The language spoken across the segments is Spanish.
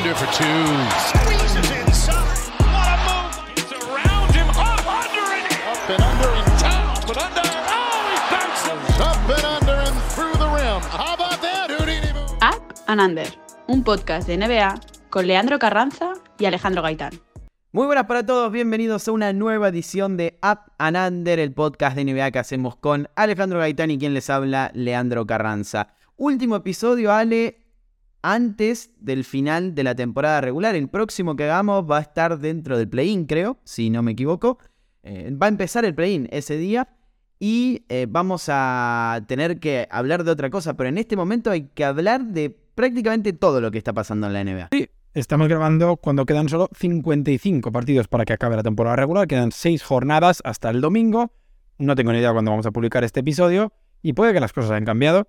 Under for two. Squeezes inside. What a move. It's around him. Up under and up and under and down. But under. Oh, he bounces. Up and under and through the rim. How about that, Houdini? Up and Under, un podcast de NBA con Leandro Carranza y Alejandro Gaitán. Muy buenas para todos, bienvenidos a una nueva edición de Up and Under, el podcast de NBA que hacemos con Alejandro Gaitán y quien les habla, Leandro Carranza. Último episodio, Ale, antes del final de la temporada regular. El próximo que hagamos va a estar dentro del play-in, creo, si no me equivoco. Eh, va a empezar el play-in ese día y eh, vamos a tener que hablar de otra cosa, pero en este momento hay que hablar de prácticamente todo lo que está pasando en la NBA. Sí, estamos grabando cuando quedan solo 55 partidos para que acabe la temporada regular. Quedan 6 jornadas hasta el domingo. No tengo ni idea cuándo vamos a publicar este episodio y puede que las cosas hayan cambiado.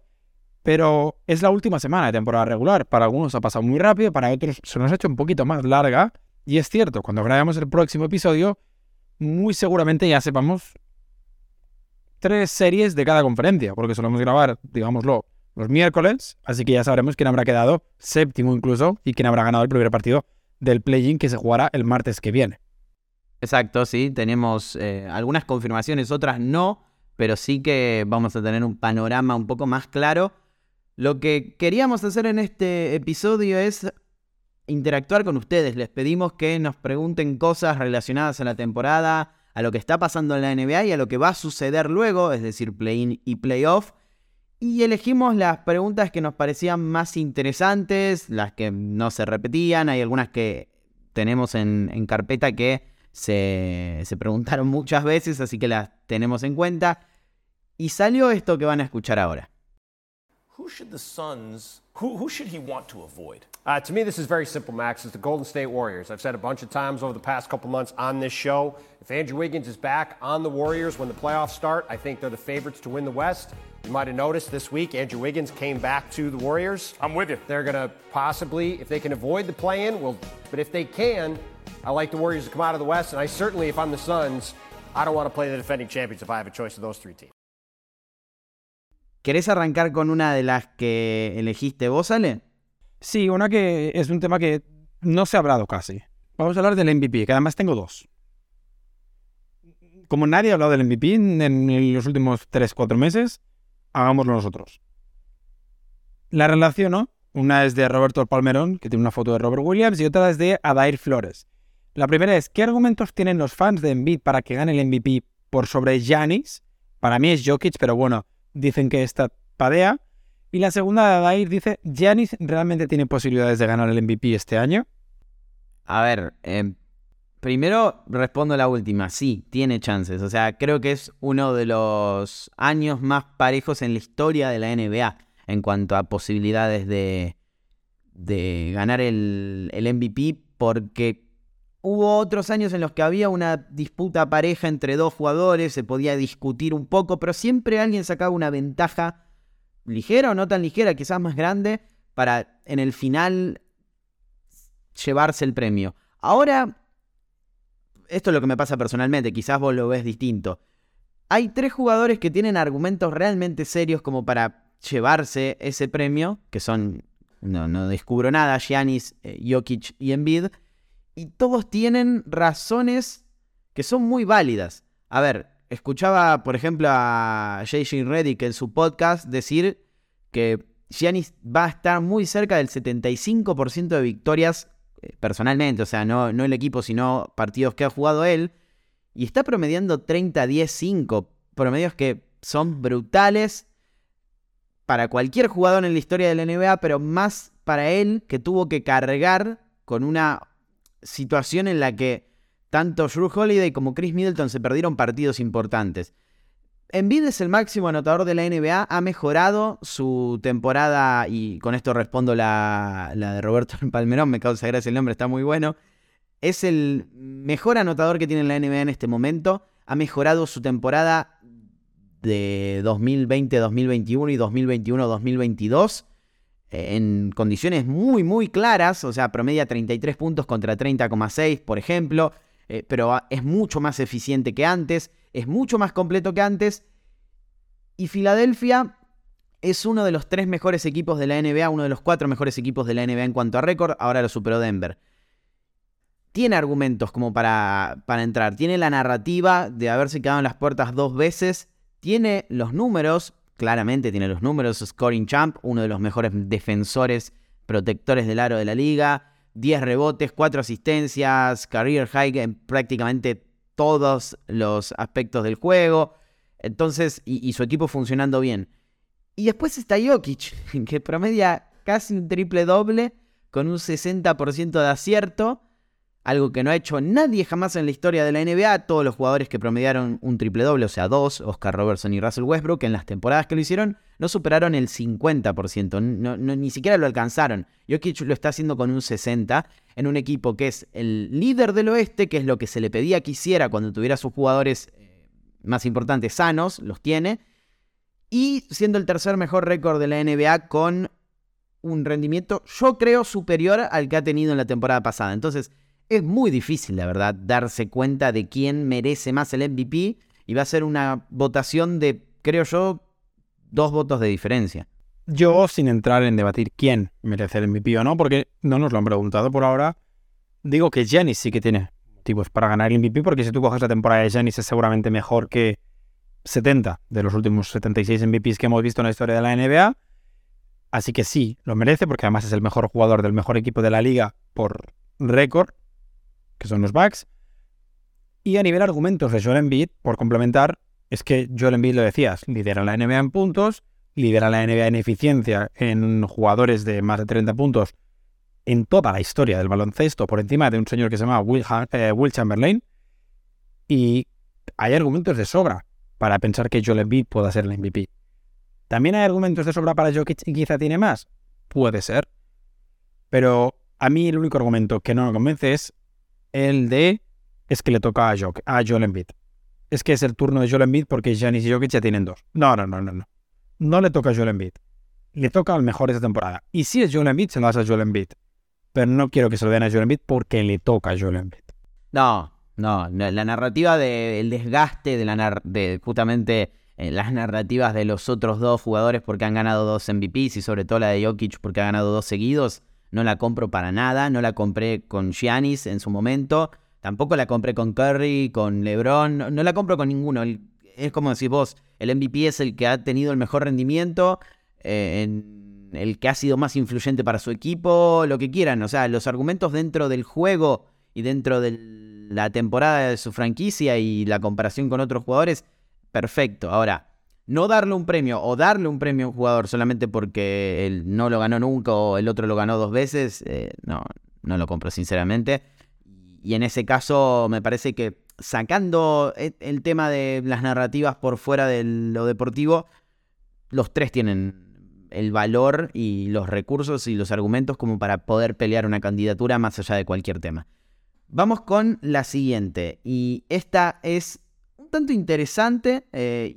Pero es la última semana de temporada regular. Para algunos ha pasado muy rápido, para otros se nos ha hecho un poquito más larga. Y es cierto, cuando grabemos el próximo episodio, muy seguramente ya sepamos tres series de cada conferencia, porque solemos grabar, digámoslo, los miércoles, así que ya sabremos quién habrá quedado séptimo incluso y quién habrá ganado el primer partido del play-in que se jugará el martes que viene. Exacto, sí, tenemos eh, algunas confirmaciones, otras no, pero sí que vamos a tener un panorama un poco más claro. Lo que queríamos hacer en este episodio es interactuar con ustedes. Les pedimos que nos pregunten cosas relacionadas a la temporada, a lo que está pasando en la NBA y a lo que va a suceder luego, es decir, play-in y play-off. Y elegimos las preguntas que nos parecían más interesantes, las que no se repetían. Hay algunas que tenemos en, en carpeta que se, se preguntaron muchas veces, así que las tenemos en cuenta. Y salió esto que van a escuchar ahora. Who should the Suns, who, who should he want to avoid? Uh, to me, this is very simple, Max. It's the Golden State Warriors. I've said a bunch of times over the past couple months on this show if Andrew Wiggins is back on the Warriors when the playoffs start, I think they're the favorites to win the West. You might have noticed this week Andrew Wiggins came back to the Warriors. I'm with you. They're going to possibly, if they can avoid the play in, well, but if they can, I like the Warriors to come out of the West. And I certainly, if I'm the Suns, I don't want to play the defending champions if I have a choice of those three teams. ¿Querés arrancar con una de las que elegiste vos, Ale? Sí, una que es un tema que no se ha hablado casi. Vamos a hablar del MVP, que además tengo dos. Como nadie ha hablado del MVP en los últimos 3-4 meses, hagámoslo nosotros. La relaciono. Una es de Roberto Palmerón, que tiene una foto de Robert Williams, y otra es de Adair Flores. La primera es, ¿qué argumentos tienen los fans de Embiid para que gane el MVP por sobre Giannis? Para mí es Jokic, pero bueno, dicen que está padea. Y la segunda de Adair dice, ¿Giannis realmente tiene posibilidades de ganar el MVP este año? A ver, eh, primero respondo la última. Sí, tiene chances. O sea, creo que es uno de los años más parejos en la historia de la NBA en cuanto a posibilidades de, de ganar el, el MVP porque hubo otros años en los que había una disputa pareja entre dos jugadores, se podía discutir un poco, pero siempre alguien sacaba una ventaja ligera o no tan ligera, quizás más grande, para en el final llevarse el premio. Ahora, esto es lo que me pasa personalmente, quizás vos lo ves distinto. Hay tres jugadores que tienen argumentos realmente serios como para llevarse ese premio, que son, no, descubro nada, Giannis, eh, Jokic y Embiid, y todos tienen razones que son muy válidas. A ver, escuchaba, por ejemplo, a JJ Reddick en su podcast decir que Giannis va a estar muy cerca del 75% de victorias eh, personalmente, o sea, no, no el equipo, sino partidos que ha jugado él, y está promediando 30-10-5, promedios que son brutales para cualquier jugador en la historia de la NBA, pero más para él que tuvo que cargar con una situación en la que tanto Drew Holiday como Chris Middleton se perdieron partidos importantes. Embiid es el máximo anotador de la NBA, ha mejorado su temporada, y con esto respondo la, la de Roberto Palmerón, me causa gracia el nombre, está muy bueno. Es el mejor anotador que tiene la NBA en este momento, ha mejorado su temporada de 2020-2021 y 2021-2022 en condiciones muy, muy claras, o sea, promedia 33 puntos contra 30,6, por ejemplo, eh, pero es mucho más eficiente que antes, es mucho más completo que antes, y Filadelfia es uno de los tres mejores equipos de la NBA, uno de los cuatro mejores equipos de la NBA en cuanto a récord, ahora lo superó Denver. Tiene argumentos como para, para entrar, tiene la narrativa de haberse quedado en las puertas dos veces, tiene los números, claramente tiene los números, scoring champ, uno de los mejores defensores, protectores del aro de la liga, 10 rebotes, 4 asistencias, career high en prácticamente todos los aspectos del juego. Entonces, y, su equipo funcionando bien. Y después está Jokic, que promedia casi un triple doble con un 60% de acierto algo que no ha hecho nadie jamás en la historia de la NBA. Todos los jugadores que promediaron un triple doble, o sea, dos, Oscar Robertson y Russell Westbrook, en las temporadas que lo hicieron, no superaron el 50%, no, ni siquiera lo alcanzaron. Jokic lo está haciendo con un 60% en un equipo que es el líder del oeste, que es lo que se le pedía que hiciera cuando tuviera sus jugadores eh, más importantes sanos, los tiene, y siendo el tercer mejor récord de la NBA con un rendimiento, yo creo, superior al que ha tenido en la temporada pasada. Entonces, es muy difícil, la verdad, darse cuenta de quién merece más el MVP y va a ser una votación de, creo yo, dos votos de diferencia. Yo, sin entrar en debatir quién merece el MVP o no, porque no nos lo han preguntado por ahora, digo que Giannis sí que tiene motivos para ganar el MVP, porque si tú coges la temporada de Giannis es seguramente mejor que 70 de los últimos 76 MVPs que hemos visto en la historia de la NBA. Así que sí, lo merece, porque además es el mejor jugador del mejor equipo de la liga por récord que son los Bucks. Y a nivel argumentos de Joel Embiid, por complementar, es que Joel Embiid lo decías, lidera la NBA en puntos, lidera la NBA en eficiencia en jugadores de más de 30 puntos en toda la historia del baloncesto, por encima de un señor que se llama Will, eh, Chamberlain. Y hay argumentos de sobra para pensar que Joel Embiid pueda ser el MVP. ¿También hay argumentos de sobra para Jokic y quizá tiene más? Puede ser. Pero a mí el único argumento que no me convence es el de es que le toca a, Jock, a Joel Embiid. Es que es el turno de Joel Embiid porque Giannis y Jokic ya tienen dos. No, no, no, no, no. No le toca a Joel Embiid. Le toca al mejor de esta temporada. Y si es Joel Embiid, se lo das a Joel Embiid. Pero no quiero que se lo den a Joel Embiid porque le toca a Joel Embiid. No, no. La narrativa del desgaste de, la de justamente eh, las narrativas de los otros dos jugadores porque han ganado dos MVPs y sobre todo la de Jokic porque ha ganado dos seguidos no la compro para nada, no la compré con Giannis en su momento, tampoco la compré con Curry, con LeBron, no, la compro con ninguno. es como decís vos, el MVP es el que ha tenido el mejor rendimiento, eh, el que ha sido más influyente para su equipo, lo que quieran. O sea, los argumentos dentro del juego y dentro de la temporada de su franquicia y la comparación con otros jugadores, perfecto. Ahora, no darle un premio o darle un premio a un jugador solamente porque él no lo ganó nunca o el otro lo ganó dos veces, eh, no, no lo compro sinceramente. Y en ese caso me parece que sacando e, el tema de las narrativas por fuera de lo deportivo, los tres tienen el valor y los recursos y los argumentos como para poder pelear una candidatura más allá de cualquier tema. Vamos con la siguiente, y esta es un tanto interesante eh,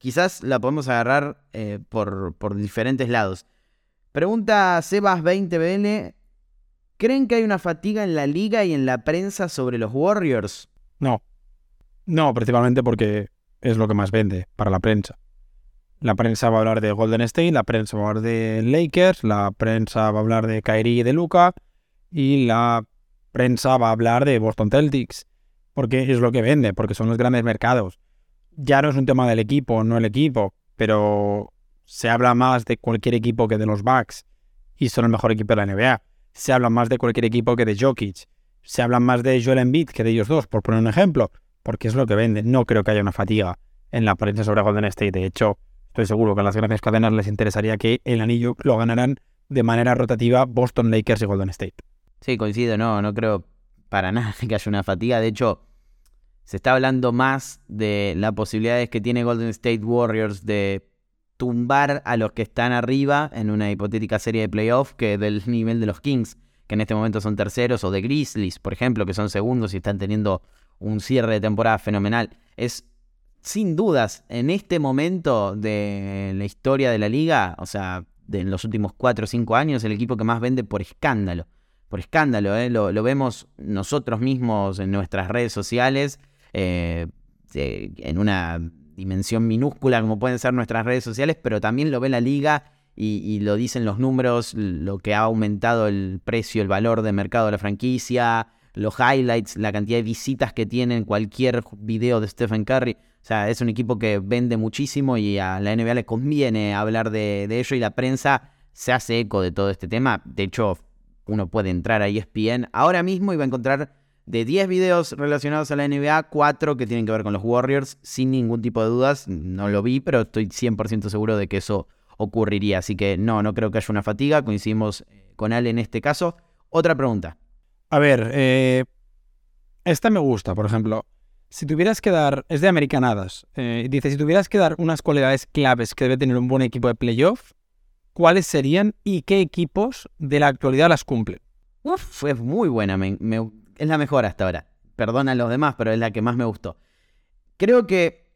quizás la podemos agarrar eh, por, diferentes lados. Pregunta Sebas20BN, ¿creen que hay una fatiga en la liga y en la prensa sobre los Warriors? No. No, principalmente porque es lo que más vende para la prensa. La prensa va a hablar de Golden State, la prensa va a hablar de Lakers, la prensa va a hablar de Kyrie y de Luca y la prensa va a hablar de Boston Celtics, porque es lo que vende, porque son los grandes mercados ya no es un tema del equipo, no el equipo, pero se habla más de cualquier equipo que de los Bucks y son el mejor equipo de la NBA. Se habla más de cualquier equipo que de Jokic. Se habla más de Joel Embiid que de ellos dos, por poner un ejemplo, porque es lo que vende. No creo que haya una fatiga en la prensa sobre Golden State. De hecho, estoy seguro que a las grandes cadenas les interesaría que el anillo lo ganaran de manera rotativa Boston Lakers y Golden State. Sí, coincido, no, no creo para nada que haya una fatiga. De hecho, se está hablando más de las posibilidades que tiene Golden State Warriors de tumbar a los que están arriba en una hipotética serie de playoffs que del nivel de los Kings, que en este momento son terceros, o de Grizzlies, por ejemplo, que son segundos y están teniendo un cierre de temporada fenomenal. Es sin dudas en este momento de la historia de la liga, o sea, de en los últimos 4 o 5 años, el equipo que más vende por escándalo. Por escándalo, ¿eh? lo vemos nosotros mismos en nuestras redes sociales eh, en una dimensión minúscula como pueden ser nuestras redes sociales, pero también lo ve la liga y, lo dicen los números, lo que ha aumentado el precio, el valor de mercado de la franquicia, los highlights, la cantidad de visitas que tienen cualquier video de Stephen Curry. O sea, es un equipo que vende muchísimo y a la NBA le conviene hablar de, de ello y la prensa se hace eco de todo este tema. De hecho, uno puede entrar a ESPN ahora mismo y va a encontrar de 10 videos relacionados a la NBA, 4 que tienen que ver con los Warriors, sin ningún tipo de dudas. No lo vi, pero estoy 100% seguro de que eso ocurriría. Así que no, no creo que haya una fatiga. Coincidimos eh, con Ale en este caso. Otra pregunta. A ver, eh, esta me gusta, por ejemplo. Si tuvieras que dar, es de Americanadas, eh, dice, si tuvieras que dar unas cualidades claves que debe tener un buen equipo de playoff, ¿cuáles serían y qué equipos de la actualidad las cumplen? Uf, fue muy buena, es la mejor hasta ahora. Perdona a los demás, pero es la que más me gustó. Creo que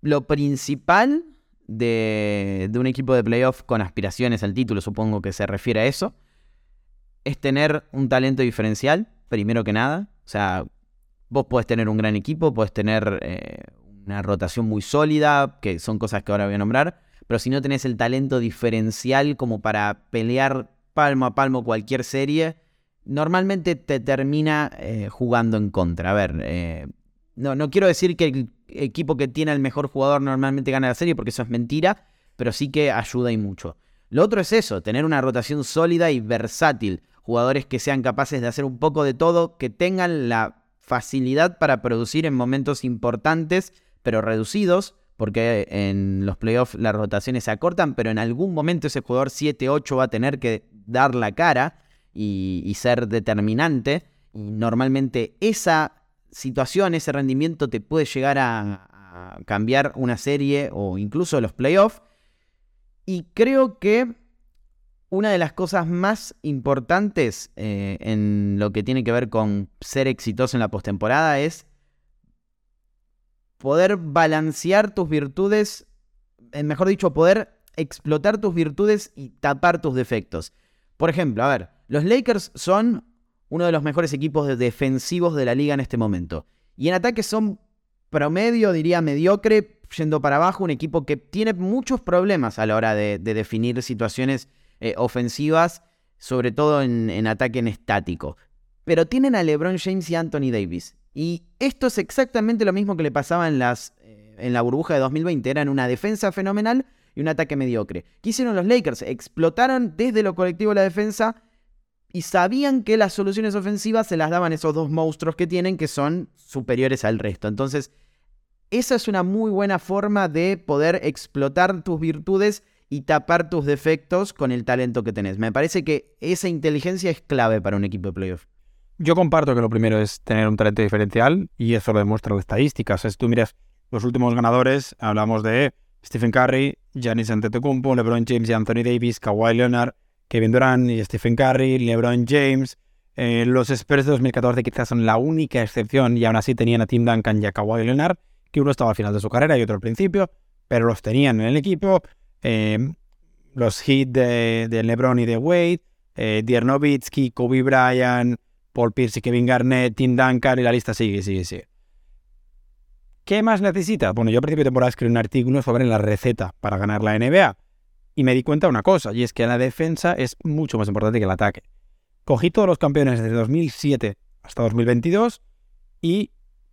lo principal de, un equipo de playoff con aspiraciones al título, supongo que se refiere a eso, es tener un talento diferencial, primero que nada. O sea, vos podés tener un gran equipo, podés tener eh, una rotación muy sólida, que son cosas que ahora voy a nombrar, pero si no tenés el talento diferencial como para pelear palmo a palmo cualquier serie, normalmente te termina eh, jugando en contra. A ver, eh, no, no quiero decir que el equipo que tiene al mejor jugador normalmente gana la serie, porque eso es mentira, pero sí que ayuda y mucho. Lo otro es eso, tener una rotación sólida y versátil. Jugadores que sean capaces de hacer un poco de todo, que tengan la facilidad para producir en momentos importantes, pero reducidos, porque en los playoffs las rotaciones se acortan, pero en algún momento ese jugador 7-8 va a tener que dar la cara y, ser determinante. Y normalmente esa situación, ese rendimiento te puede llegar a, cambiar una serie o incluso los playoffs. Y creo que una de las cosas más importantes eh, en lo que tiene que ver con ser exitoso en la postemporada es poder balancear tus virtudes, eh, mejor dicho, poder explotar tus virtudes y tapar tus defectos. Por ejemplo, a ver, los Lakers son uno de los mejores equipos defensivos de la liga en este momento. Y en ataque son promedio, diría mediocre, yendo para abajo, un equipo que tiene muchos problemas a la hora de, definir situaciones eh, ofensivas, sobre todo en, en ataque en estático. Pero tienen a LeBron James y Anthony Davis. Y esto es exactamente lo mismo que le pasaba en, las, eh, en la burbuja de 2020. Eran una defensa fenomenal y un ataque mediocre. ¿Qué hicieron los Lakers? Explotaron desde lo colectivo la defensa y sabían que las soluciones ofensivas se las daban esos dos monstruos que tienen que son superiores al resto. Entonces, esa es una muy buena forma de poder explotar tus virtudes y tapar tus defectos con el talento que tenés. Me parece que esa inteligencia es clave para un equipo de playoff. Yo comparto que lo primero es tener un talento diferencial y eso lo demuestra las estadísticas. Si tú miras los últimos ganadores, hablamos de Stephen Curry, Giannis Antetokounmpo, LeBron James y Anthony Davis, Kawhi Leonard, Kevin Durant y Stephen Curry, LeBron James. Eh, los Spurs de 2014 quizás son la única excepción y aún así tenían a Tim Duncan y a Kawhi Leonard, que uno estaba al final de su carrera y otro al principio, pero los tenían en el equipo. Eh, los hits de, LeBron y de Wade, eh, Kobe Bryant, Paul Pierce y Kevin Garnett, Tim Duncan y la lista sigue, sigue, sigue. ¿Qué más necesita? Bueno, yo a principio de temporada escribí un artículo sobre la receta para ganar la NBA y me di cuenta de una cosa, y es que la defensa es mucho más importante que el ataque. Cogí todos los campeones desde 2007 hasta 2022 y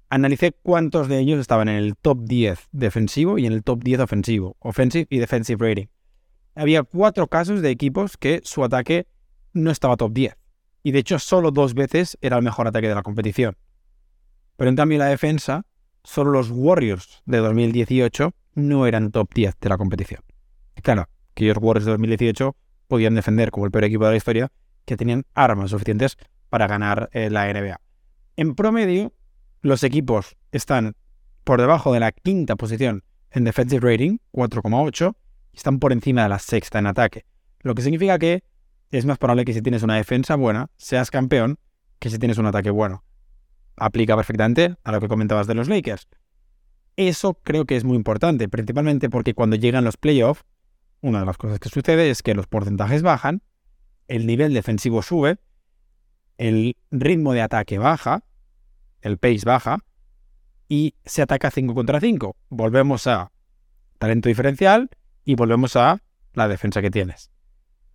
analicé cuántos de ellos estaban en el top 10 defensivo y en el top 10 ofensivo, offensive y defensive rating. Había cuatro casos de equipos que su ataque no estaba top 10 y de hecho solo dos veces era el mejor ataque de la competición. Pero en cambio la defensa, solo los Warriors de 2018 no eran top 10 de la competición. Claro, que los Warriors de 2018 podían defender como el peor equipo de la historia, que tenían armas suficientes para ganar eh, la NBA. En promedio, los equipos están por debajo de la quinta posición en defensive rating, 4,8, y están por encima de la sexta en ataque. Lo que significa que es más probable que si tienes una defensa buena, seas campeón, que si tienes un ataque bueno. Aplica perfectamente a lo que comentabas de los Lakers. Eso creo que es muy importante, principalmente porque cuando llegan los playoffs, una de las cosas que sucede es que los porcentajes bajan, el nivel defensivo sube, el ritmo de ataque baja, el pace baja, y se ataca 5 contra 5. Volvemos a talento diferencial y volvemos a la defensa que tienes.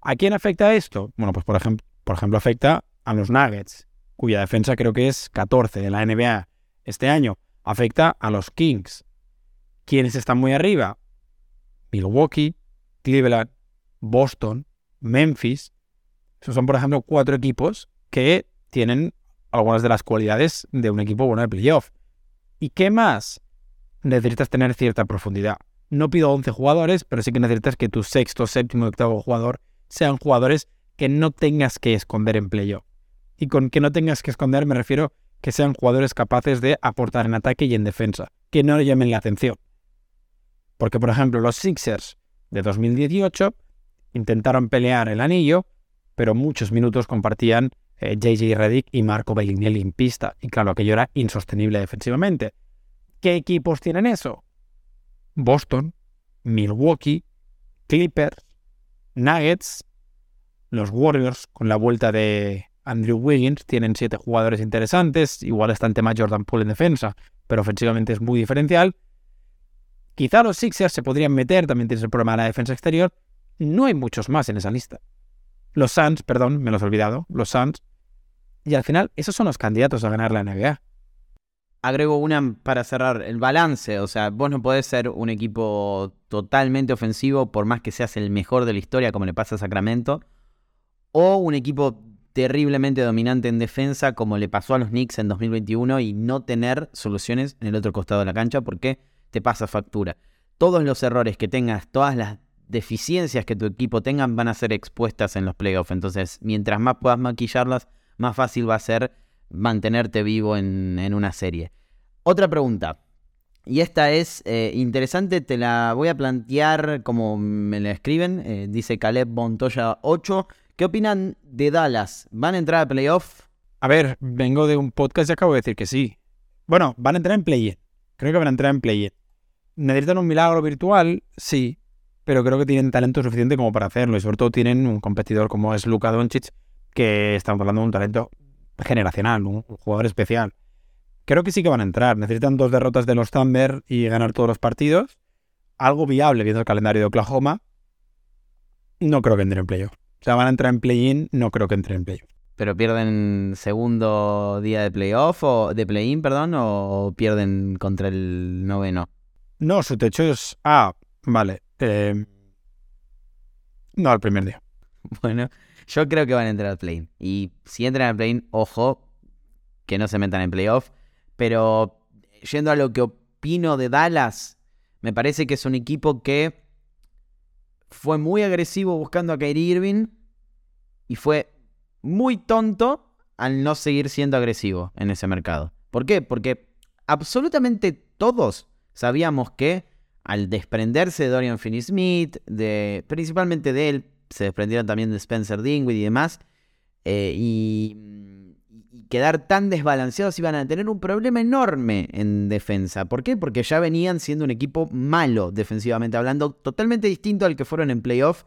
¿A quién afecta esto? Bueno, pues por ejemplo, por ejemplo afecta a los Nuggets, cuya defensa creo que es 14 de la NBA este año. Afecta a los Kings. ¿Quiénes están muy arriba? Milwaukee, Cleveland, Boston, Memphis. Esos son, por ejemplo, cuatro equipos que tienen algunas de las cualidades de un equipo bueno de playoff. ¿Y qué más? Necesitas tener cierta profundidad. No pido 11 jugadores, pero sí que necesitas que tu sexto, séptimo octavo jugador sean jugadores que no tengas que esconder en playoff. Y con que no tengas que esconder me refiero que sean jugadores capaces de aportar en ataque y en defensa, que no llamen la atención. Porque, por ejemplo, los Sixers de 2018 intentaron pelear el anillo, pero muchos minutos compartían JJ eh, Redick y Marco Bellinelli en pista. Y claro, aquello era insostenible defensivamente. ¿Qué equipos tienen eso? Boston, Milwaukee, Clippers, Nuggets, los Warriors con la vuelta de Andrew Wiggins tienen siete jugadores interesantes, igual está el tema Jordan Poole en defensa, pero ofensivamente es muy diferencial. Quizá los Sixers se podrían meter, también tienes el problema de la defensa exterior. No hay muchos más en esa lista. Los Suns, perdón, me los he olvidado, los Suns. Y al final, esos son los candidatos a ganar la NBA. Agrego una para cerrar, el balance. O sea, vos no podés ser un equipo totalmente ofensivo por más que seas el mejor de la historia, como le pasa a Sacramento, o un equipo terriblemente dominante en defensa, como le pasó a los Knicks en 2021, y no tener soluciones en el otro costado de la cancha porque te pasa factura. Todos los errores que tengas, todas las deficiencias que tu equipo tengan van a ser expuestas en los playoffs. Entonces, mientras más puedas maquillarlas, más fácil va a ser mantenerte vivo en, una serie. Otra pregunta. Y esta es eh, interesante, te la voy a plantear como me la escriben. Eh, dice Caleb Montoya 8. ¿Qué opinan de Dallas? ¿Van a entrar a playoff? A ver, vengo de un podcast y acabo de decir que sí. Bueno, van a entrar en play-in. Creo que van a entrar en play-in. ¿Necesitan un milagro virtual? Sí. Pero creo que tienen talento suficiente como para hacerlo. Y sobre todo tienen un competidor como es Luka Doncic, que estamos hablando de un talento generacional, un jugador especial. Creo que sí que van a entrar. Necesitan dos derrotas de los Thunder y ganar todos los partidos. Algo viable viendo el calendario de Oklahoma. No creo que entre en playoff. O sea, van a entrar en play-in, no creo que entre en playoff. ¿Pero pierden segundo día de playoff o de play-in, perdón, o pierden contra el noveno? No, su techo es. Ah, vale. Eh, no, el primer día. Bueno, yo creo que van a entrar al play-in. Y si entran al play-in, ojo, que no se metan en playoff. Pero yendo a lo que opino de Dallas, me parece que es un equipo que fue muy agresivo buscando a Kyrie Irving y fue muy tonto al no seguir siendo agresivo en ese mercado. ¿Por qué? Porque absolutamente todos sabíamos que al desprenderse de Dorian Finney-Smith, de, principalmente de él, se desprendieron también de Spencer Dinwiddie y demás, eh, y quedar tan desbalanceados iban a tener un problema enorme en defensa. ¿Por qué? Porque ya venían siendo un equipo malo defensivamente hablando, totalmente distinto al que fueron en playoff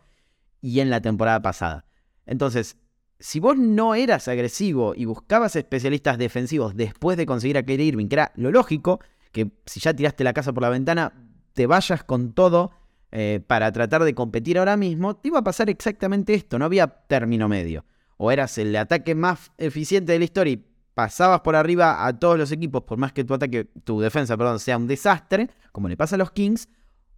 y en la temporada pasada. Entonces, si vos no eras agresivo y buscabas especialistas defensivos después de conseguir a Kyrie Irving, que era lo lógico, que si ya tiraste la casa por la ventana, te vayas con todo eh, para tratar de competir ahora mismo, te iba a pasar exactamente esto, no había término medio. O eras el ataque más eficiente de la historia y pasabas por arriba a todos los equipos, por más que tu ataque, tu defensa, perdón, sea un desastre, como le pasa a los Kings,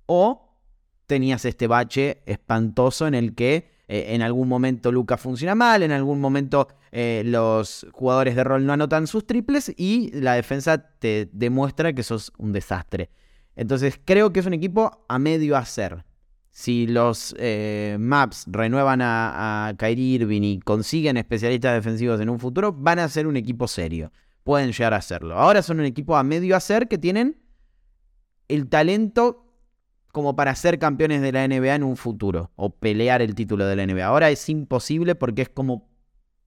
o tenías este bache espantoso en el que eh, en algún momento Luca funciona mal, en algún momento eh, los jugadores de rol no anotan sus triples y la defensa te demuestra que sos un desastre. Entonces creo que es un equipo a medio hacer si los eh, Maps renuevan a, a Kyrie Irving y consiguen especialistas defensivos en un futuro, van a ser un equipo serio. Pueden llegar a serlo. Ahora son un equipo a medio hacer que tienen el talento como para ser campeones de la NBA en un futuro o pelear el título de la NBA. Ahora es imposible porque es como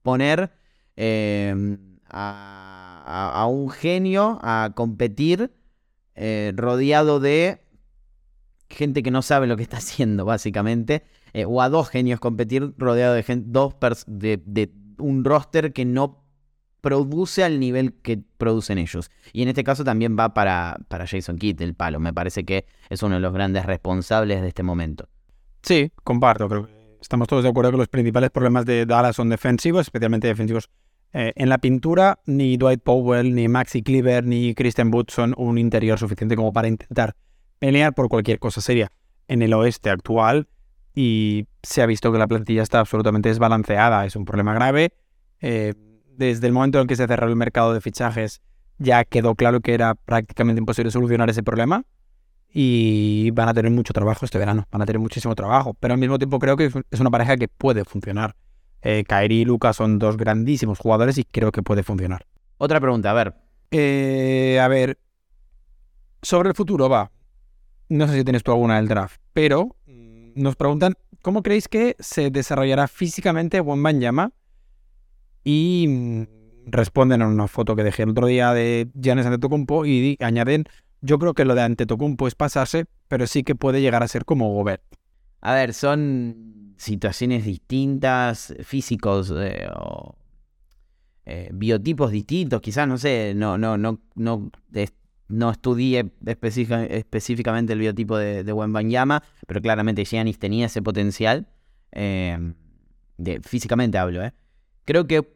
poner em, a, un genio a competir eh, rodeado de gente que no sabe lo que está haciendo, básicamente, eh, o a dos genios competir rodeado de, gente, dos de un roster que no produce al nivel que producen ellos. Y en este caso también va para, para Jason Kidd el palo. Me parece que es uno de los grandes responsables de este momento. Sí, comparto. Creo estamos todos de acuerdo que los principales problemas de Dallas son defensivos, especialmente defensivos. Eh, en la pintura, ni Dwight Powell, ni Maxi Cleaver, ni Christian Wood son un interior suficiente como para intentar pelear por cualquier cosa seria en el oeste actual. Y se ha visto que la plantilla está absolutamente desbalanceada. Es un problema grave. Eh, desde el momento en que se cerró el mercado de fichajes, ya quedó claro que era prácticamente imposible solucionar ese problema y van a tener mucho trabajo este verano, van a tener muchísimo trabajo, pero al mismo tiempo creo que es una pareja que puede funcionar. Eh, Kairi y Lucas son dos grandísimos jugadores y creo que puede funcionar. Otra pregunta, a ver. Eh, a ver, sobre el futuro va. No sé si tienes tú alguna del draft, pero nos preguntan cómo creéis que se desarrollará físicamente Banyama y mm, responden a una foto que dejé el otro día de Giannis Antetokounmpo y añaden yo creo que lo de Antetokounmpo es pasarse, pero sí que puede llegar a ser como Gobert. A ver, son situaciones distintas, físicos eh, o eh, biotipos distintos, quizás, no sé, no, no, no, no, no estudié específicamente el biotipo de, de Wembanyama, pero claramente Giannis tenía ese potencial. Eh, de, físicamente hablo, ¿eh? Creo que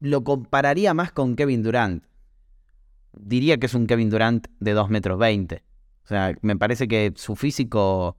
lo compararía más con Kevin Durant diría que es un Kevin Durant de 2 metros 20. O sea, me parece que su físico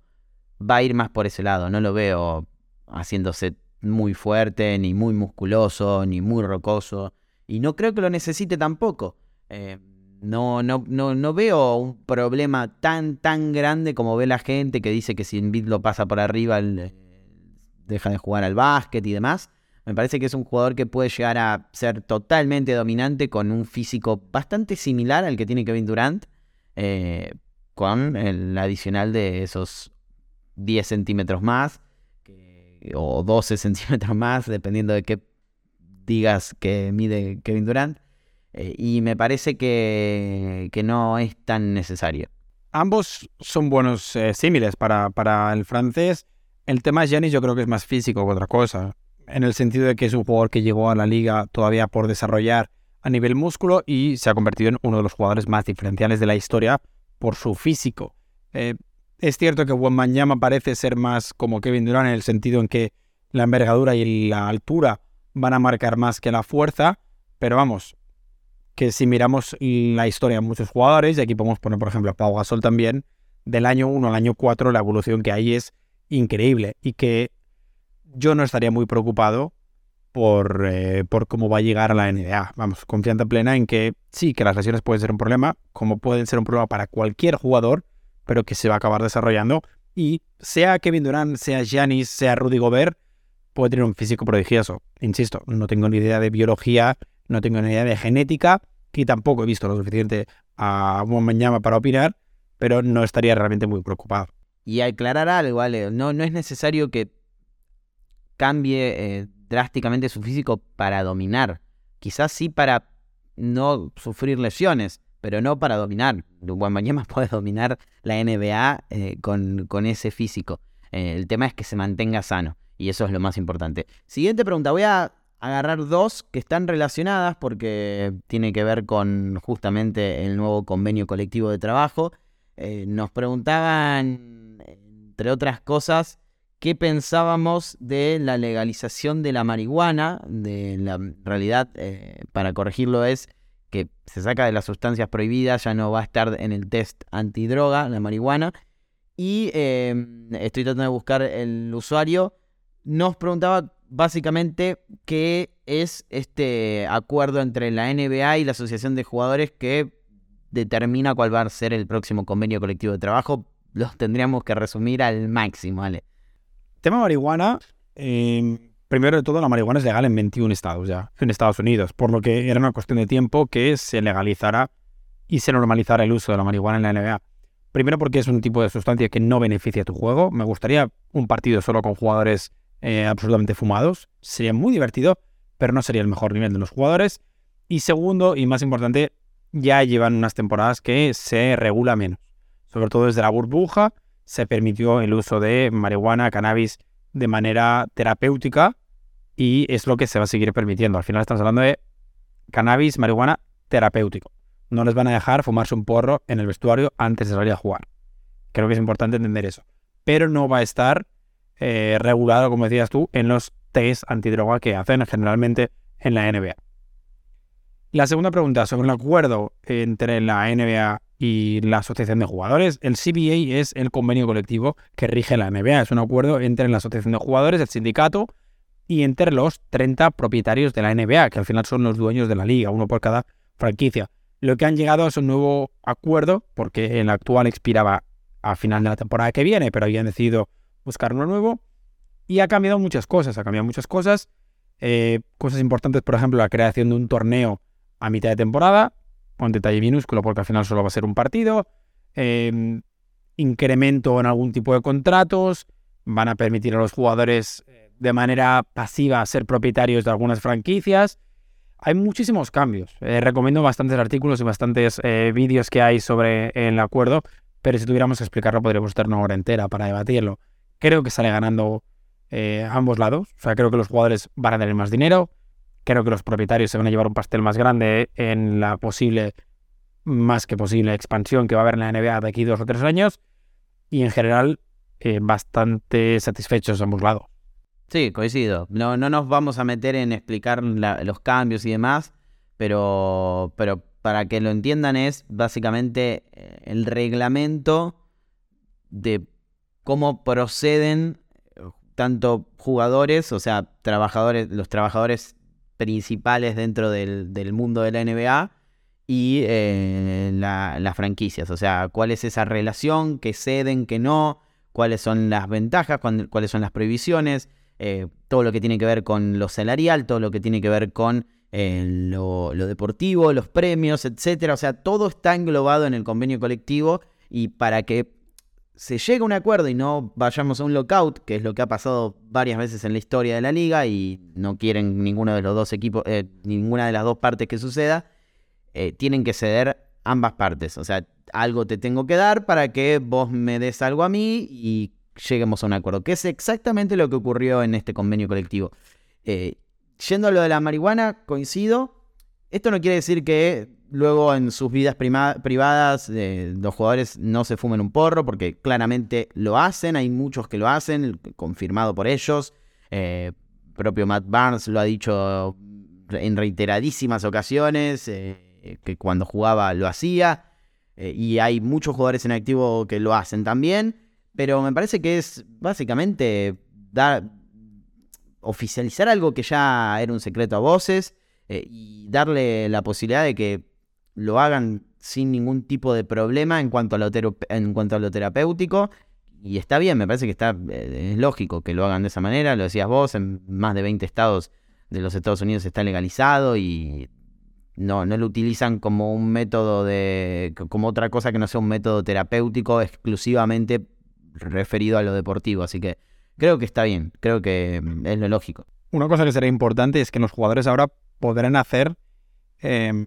va a ir más por ese lado. No lo veo haciéndose muy fuerte, ni muy musculoso, ni muy rocoso. Y no creo que lo necesite tampoco. Eh, no, no, no, no veo un problema tan, tan grande como ve la gente que dice que si Embiid lo pasa por arriba, deja de jugar al básquet y demás. Me parece que es un jugador que puede llegar a ser totalmente dominante con un físico bastante similar al que tiene Kevin Durant, eh, con el adicional de esos 10 centímetros más o 12 centímetros más, dependiendo de qué digas que mide Kevin Durant. Eh, y me parece que, que, no es tan necesario. Ambos son buenos eh, símiles para, para el francés. El tema Giannis yo creo que es más físico que otra cosa en el sentido de que es un jugador que llegó a la liga todavía por desarrollar a nivel músculo y se ha convertido en uno de los jugadores más diferenciales de la historia por su físico. Eh, es cierto que Wembanyama parece ser más como Kevin Durant en el sentido en que la envergadura y la altura van a marcar más que la fuerza, pero vamos, que si miramos la historia de muchos jugadores, y aquí podemos poner por ejemplo a Pau Gasol también, del año 1 al año 4 la evolución que hay es increíble y que yo no estaría muy preocupado por, eh, por cómo va a llegar a la NBA. Vamos, confianza plena en que sí, que las lesiones pueden ser un problema, como pueden ser un problema para cualquier jugador, pero que se va a acabar desarrollando. Y sea Kevin Durant, sea Giannis, sea Rudy Gobert, puede tener un físico prodigioso. Insisto, no tengo ni idea de biología, no tengo ni idea de genética, y tampoco he visto lo suficiente a mañana para opinar, pero no estaría realmente muy preocupado. Y aclarar algo, ¿vale? No, no es necesario que cambie eh, drásticamente su físico para dominar. Quizás sí para no sufrir lesiones, pero no para dominar. Wembanyama puede dominar la NBA eh, con, con, ese físico. Eh, el tema es que se mantenga sano y eso es lo más importante. Siguiente pregunta, voy a agarrar dos que están relacionadas porque tiene que ver con justamente el nuevo convenio colectivo de trabajo. nos preguntaban, entre otras cosas, qué pensábamos de la legalización de la marihuana. De la realidad, eh, para corregirlo, es que se saca de las sustancias prohibidas, ya no va a estar en el test antidroga, la marihuana. Y em, estoy tratando de buscar el usuario. Nos preguntaba básicamente qué es este acuerdo entre la NBA y la Asociación de Jugadores que determina cuál va a ser el próximo convenio colectivo de trabajo. Los tendríamos que resumir al máximo, ¿vale? Tema marihuana, em, primero de todo, la marihuana es legal en 21 estados ya, en Estados Unidos, por lo que era una cuestión de tiempo que se legalizara y se normalizara el uso de la marihuana en la NBA. Primero porque es un tipo de sustancia que no beneficia a tu juego. Me gustaría un partido solo con jugadores eh, absolutamente fumados. Sería muy divertido, pero no sería el mejor nivel de los jugadores. Y segundo, y más importante, ya llevan unas temporadas que se regula menos. Sobre todo desde la burbuja se permitió el uso de marihuana, cannabis de manera terapéutica y es lo que se va a seguir permitiendo. Al final estamos hablando de cannabis, marihuana terapéutico. No les van a dejar fumarse un porro en el vestuario antes de salir a jugar. Creo que es importante entender eso. Pero no va a estar eh, regulado, como decías tú, en los test antidroga que hacen generalmente en la NBA. La segunda pregunta sobre el acuerdo entre la NBA y la Asociación de Jugadores. El CBA es el convenio colectivo que rige la NBA. Es un acuerdo entre la Asociación de Jugadores, el sindicato y entre los 30 propietarios de la NBA, que al final son los dueños de la liga, uno por cada franquicia. Lo que han llegado es un nuevo acuerdo, porque el actual expiraba a final de la temporada que viene, pero habían decidido buscar uno nuevo. Y ha cambiado muchas cosas, ha cambiado muchas cosas. Eh, cosas importantes, por ejemplo, la creación de un torneo a mitad de temporada, un detalle minúsculo porque al final solo va a ser un partido. Em, incremento en algún tipo de contratos, van a permitir a los jugadores eh, de manera pasiva ser propietarios de algunas franquicias. Hay muchísimos cambios. Eh, recomiendo bastantes artículos y bastantes eh, vídeos que hay sobre el acuerdo, pero si tuviéramos que explicarlo podríamos estar una hora entera para debatirlo. Creo que sale ganando ambos lados. O sea, creo que los jugadores van a tener más dinero. Creo que los propietarios se van a llevar un pastel más grande en la posible, más que posible, expansión que va a haber en la NBA de aquí dos o tres años. Y en general, bastante satisfechos ambos lados. Sí, coincido. No, no nos vamos a meter en explicar los cambios y demás, pero, pero para que lo entiendan es básicamente eh, el reglamento de cómo proceden eh, tanto jugadores, o sea, trabajadores, los trabajadores principales dentro del, mundo de la NBA y eh, las franquicias, o sea, cuál es esa relación, que ceden, que no, cuáles son las ventajas, cuáles son las prohibiciones, eh, todo lo que tiene que ver con lo salarial, todo lo que tiene que ver con eh, lo, deportivo, los premios, etcétera. O sea, todo está englobado en el convenio colectivo y para que se llegue a un acuerdo y no vayamos a un lockout, que es lo que ha pasado varias veces en la historia de la liga y no quieren ninguno de los dos equipos, eh, ninguna de las dos partes que suceda, tienen que ceder ambas partes. O sea, algo te tengo que dar para que vos me des algo a mí y lleguemos a un acuerdo, que es exactamente lo que ocurrió en este convenio colectivo. Eh, yendo a lo de la marihuana, coincido. Esto no quiere decir que luego en sus vidas privadas eh, los jugadores no se fumen un porro, porque claramente lo hacen, hay muchos que lo hacen, confirmado por ellos. Eh, propio Matt Barnes lo ha dicho en reiteradísimas ocasiones, que cuando jugaba lo hacía, y hay muchos jugadores en activo que lo hacen también. Pero me parece que es básicamente dar, oficializar algo que ya era un secreto a voces eh, y darle la posibilidad de que lo hagan sin ningún tipo de problema en cuanto a lo, en cuanto a lo terapéutico. Y está bien, me parece que está, eh, es lógico que lo hagan de esa manera. Lo decías vos, en más de 20 estados de los Estados Unidos está legalizado y no, no lo utilizan como un método de, como otra cosa que no sea un método terapéutico exclusivamente referido a lo deportivo. Así que creo que está bien, creo que mm, es lo lógico. Una cosa que será importante es que los jugadores ahora podrán hacer em,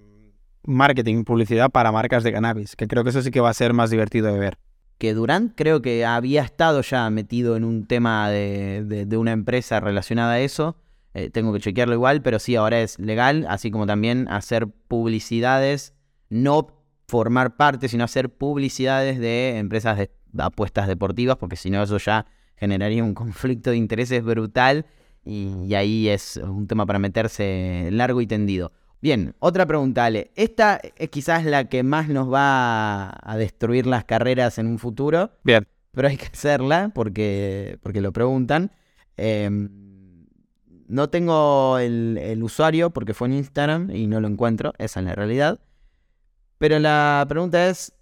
marketing, publicidad para marcas de cannabis, que creo que eso sí que va a ser más divertido de ver. Que Durant creo que había estado ya metido en un tema de, una empresa relacionada a eso. Eh, tengo que chequearlo igual, pero sí, ahora es legal, así como también hacer publicidades, no formar parte, sino hacer publicidades de empresas de apuestas deportivas, porque si no eso ya generaría un conflicto de intereses brutal y, ahí es un tema para meterse largo y tendido. Bien, otra pregunta, Ale. Esta es quizás la que más nos va a destruir las carreras en un futuro. Bien. Pero hay que hacerla porque, porque lo preguntan. Em, no tengo el, el, usuario porque fue en Instagram y no lo encuentro. Esa es la realidad. Pero la pregunta es,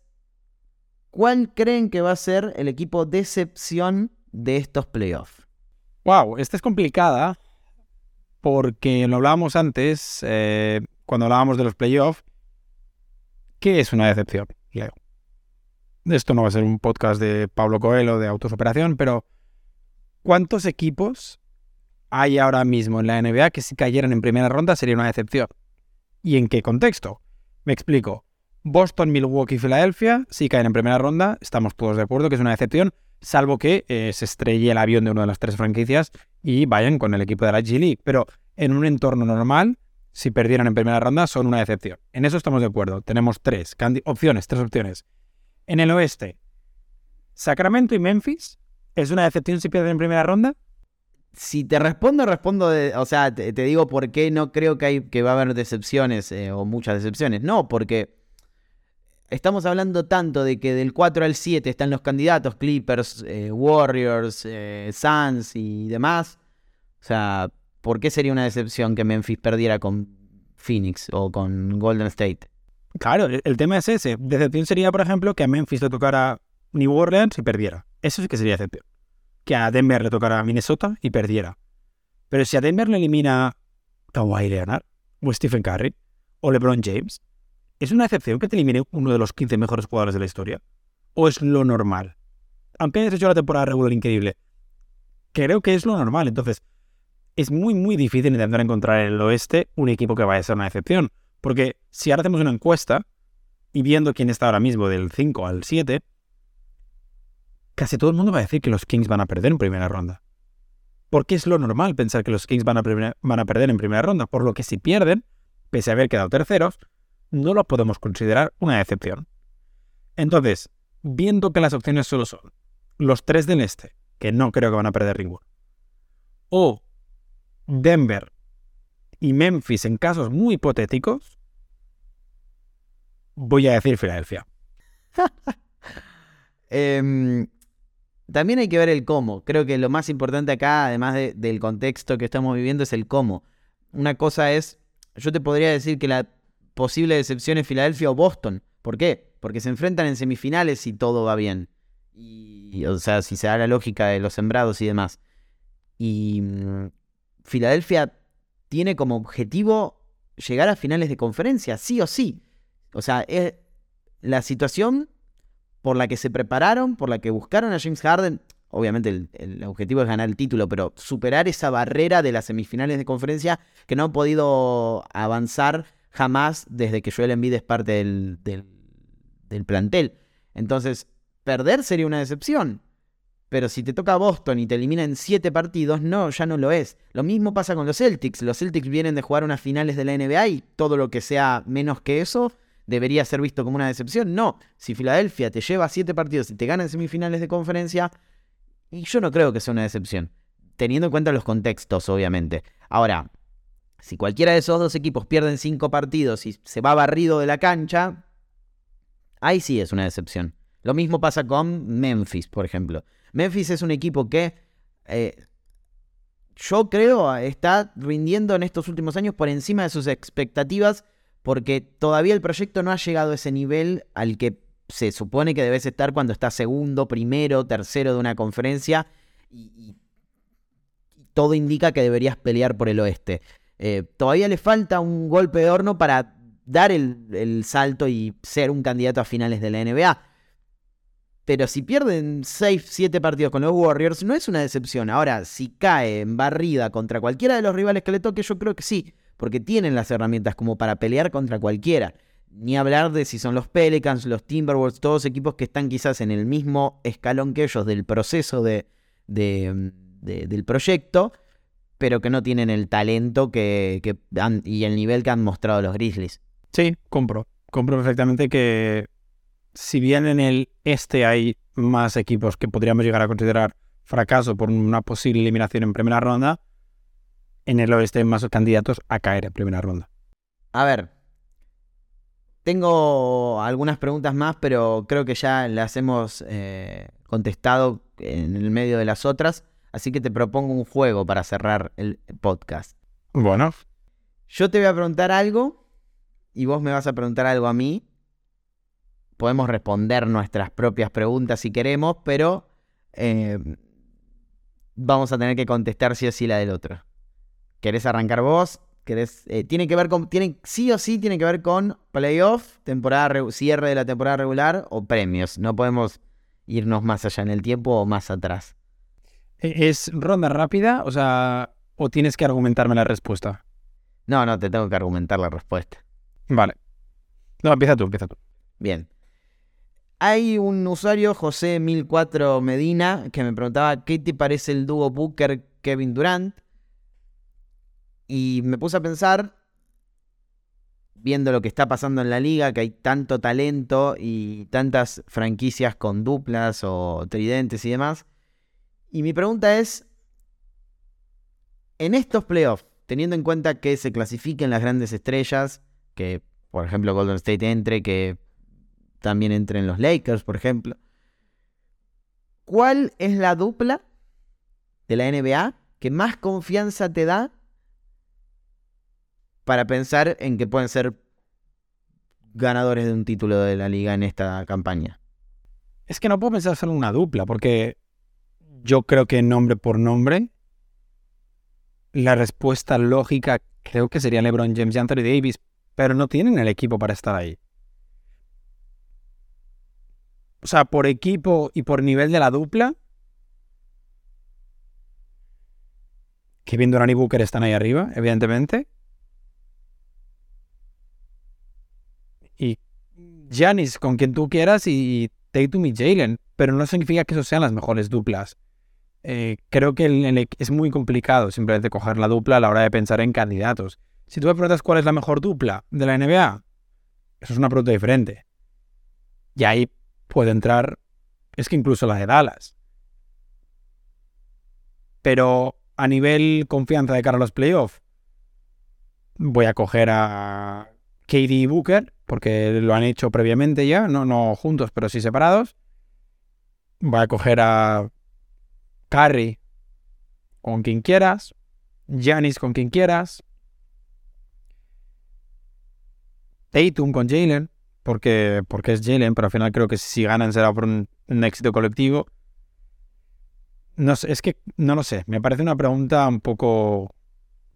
¿Cuál creen que va a ser el equipo decepción de estos playoffs? Wow, esta es complicada porque lo hablábamos antes, eh, cuando hablábamos de los playoffs. ¿Qué es una decepción, Leo? Esto no va a ser un podcast de Pablo Coelho de autosoperación, pero ¿cuántos equipos hay ahora mismo en la NBA que si cayeran en primera ronda sería una decepción? ¿Y en qué contexto? Me explico. Boston, Milwaukee y Filadelfia sí caen en primera ronda. Estamos todos de acuerdo que es una decepción, salvo que eh, se estrelle el avión de una de las tres franquicias y vayan con el equipo de la G League. Pero en un entorno normal, si perdieran en primera ronda, son una decepción. En eso estamos de acuerdo. Tenemos tres opciones, tres opciones. En el oeste, Sacramento y Memphis. ¿Es una decepción si pierden en primera ronda? Si te respondo, respondo, o sea, te, digo por qué no creo que, hay, que va a haber decepciones eh, o muchas decepciones. No, porque estamos hablando tanto de que del 4 al 7 están los candidatos, Clippers, eh, Warriors, eh, Suns y demás. O sea, ¿por qué sería una decepción que Memphis perdiera con Phoenix o con Golden State? Claro, el tema es ese. Decepción sería, por ejemplo, que a Memphis le tocara New Orleans y perdiera. Eso sí que sería decepción. Que a Denver le tocara Minnesota y perdiera. Pero si a Denver le elimina Kawhi Leonard, o Stephen Curry, o LeBron James, ¿es una decepción que te elimine uno de los 15 mejores jugadores de la historia? ¿O es lo normal? Aunque hayas hecho la temporada regular increíble, creo que es lo normal. Entonces, es muy, muy difícil intentar encontrar en el oeste un equipo que vaya a ser una excepción. Porque si ahora hacemos una encuesta y viendo quién está ahora mismo del 5 al 7, casi todo el mundo va a decir que los Kings van a perder en primera ronda. Porque es lo normal pensar que los Kings van a, van a perder en primera ronda. Por lo que si pierden, pese a haber quedado terceros, no lo podemos considerar una excepción. Entonces, viendo que las opciones solo son los tres del este, que no creo que van a perder ninguno, o Denver y Memphis en casos muy hipotéticos, voy a decir Filadelfia. Em, también hay que ver el cómo. Creo que lo más importante acá, además del contexto que estamos viviendo, es el cómo. Una cosa es, yo te podría decir que la posible decepción es Filadelfia o Boston. ¿Por qué? Porque se enfrentan en semifinales y todo va bien. Y, o sea, si se da la lógica de los sembrados y demás. Y mm, Filadelfia tiene como objetivo llegar a finales de conferencia, sí o sí. O sea, es la situación por la que se prepararon, por la que buscaron a James Harden. Obviamente el, objetivo es ganar el título, pero superar esa barrera de las semifinales de conferencia que no ha podido avanzar jamás desde que Joel Embiid es parte del, del plantel. Entonces, perder sería una decepción. Pero si te toca Boston y te elimina en 7 partidos, no, ya no lo es. Lo mismo pasa con los Celtics. Los Celtics vienen de jugar unas finales de la NBA y todo lo que sea menos que eso debería ser visto como una decepción. No, si Filadelfia te lleva 7 partidos y te gana en semifinales de conferencia, y yo no creo que sea una decepción. Teniendo en cuenta los contextos, obviamente. Ahora, si cualquiera de esos dos equipos pierden 5 partidos y se va barrido de la cancha, ahí sí es una decepción. Lo mismo pasa con Memphis, por ejemplo. Memphis es un equipo que eh, yo creo está rindiendo en estos últimos años por encima de sus expectativas porque todavía el proyecto no ha llegado a ese nivel al que se supone que debes estar cuando estás segundo, primero, tercero de una conferencia y, todo indica que deberías pelear por el oeste. Eh, todavía le falta un golpe de horno para dar el salto y ser un candidato a finales de la NBA. Pero si pierden 6, 7 partidos con los Warriors, no es una decepción. Ahora, si cae en barrida contra cualquiera de los rivales que le toque, yo creo que sí. Porque tienen las herramientas como para pelear contra cualquiera. Ni hablar de si son los Pelicans, los Timberwolves, todos equipos que están quizás en el mismo escalón que ellos del proceso de, del proyecto, pero que no tienen el talento que, y el nivel que han mostrado los Grizzlies. Sí, compro. Compro perfectamente que si bien en el este hay más equipos que podríamos llegar a considerar fracaso por una posible eliminación en primera ronda, en el oeste hay más candidatos a caer en primera ronda. A ver, tengo algunas preguntas más, pero creo que ya las hemos eh, contestado en el medio de las otras, así que te propongo un juego para cerrar el podcast. Bueno. Yo te voy a preguntar algo y vos me vas a preguntar algo a mí podemos responder nuestras propias preguntas si queremos, pero eh, vamos a tener que contestar sí o sí la del otro. ¿Querés arrancar vos? ¿Querés, eh, tiene que ver con, tiene, sí o sí tiene que ver con playoff, temporada cierre de la temporada regular o premios. No podemos irnos más allá en el tiempo o más atrás. ¿E-, ¿Es ronda rápida? O sea, ¿o tienes que argumentarme la respuesta? No, no, te tengo que argumentar la respuesta. Vale. No, empieza tú, empieza tú. Bien. Hay un usuario, José1004 Medina, que me preguntaba qué te parece el dúo Booker-Kevin Durant. Y me puse a pensar viendo lo que está pasando en la liga, que hay tanto talento y tantas franquicias con duplas o tridentes y demás. Y mi pregunta es, en estos playoffs, teniendo en cuenta que se clasifiquen las grandes estrellas, que por ejemplo Golden State entre, que también entren los Lakers, por ejemplo, ¿cuál es la dupla de la NBA que más confianza te da para pensar en que pueden ser ganadores de un título de la liga en esta campaña? Es que no puedo pensar solo en una dupla, porque yo creo que nombre por nombre, la respuesta lógica creo que sería LeBron James y Anthony Davis, pero no tienen el equipo para estar ahí. O sea, por equipo y por nivel de la dupla, Kevin Durant y Booker están ahí arriba, evidentemente. Y Giannis, con quien tú quieras, y Tatum y Jalen, pero no significa que esos sean las mejores duplas. Eh, creo que es muy complicado simplemente coger la dupla a la hora de pensar en candidatos. Si tú me preguntas cuál es la mejor dupla de la NBA, eso es una pregunta diferente. Y ahí puede entrar, es que incluso la de Dallas. Pero a nivel confianza de cara a los playoffs, voy a coger a KD y Booker, porque lo han hecho previamente ya, no, no juntos, pero sí separados. Voy a coger a Curry con quien quieras, Giannis con quien quieras, Tatum con Jalen, porque, porque es Jalen, pero al final creo que si ganan será por un éxito colectivo. No sé, es que no lo sé. Me parece una pregunta un poco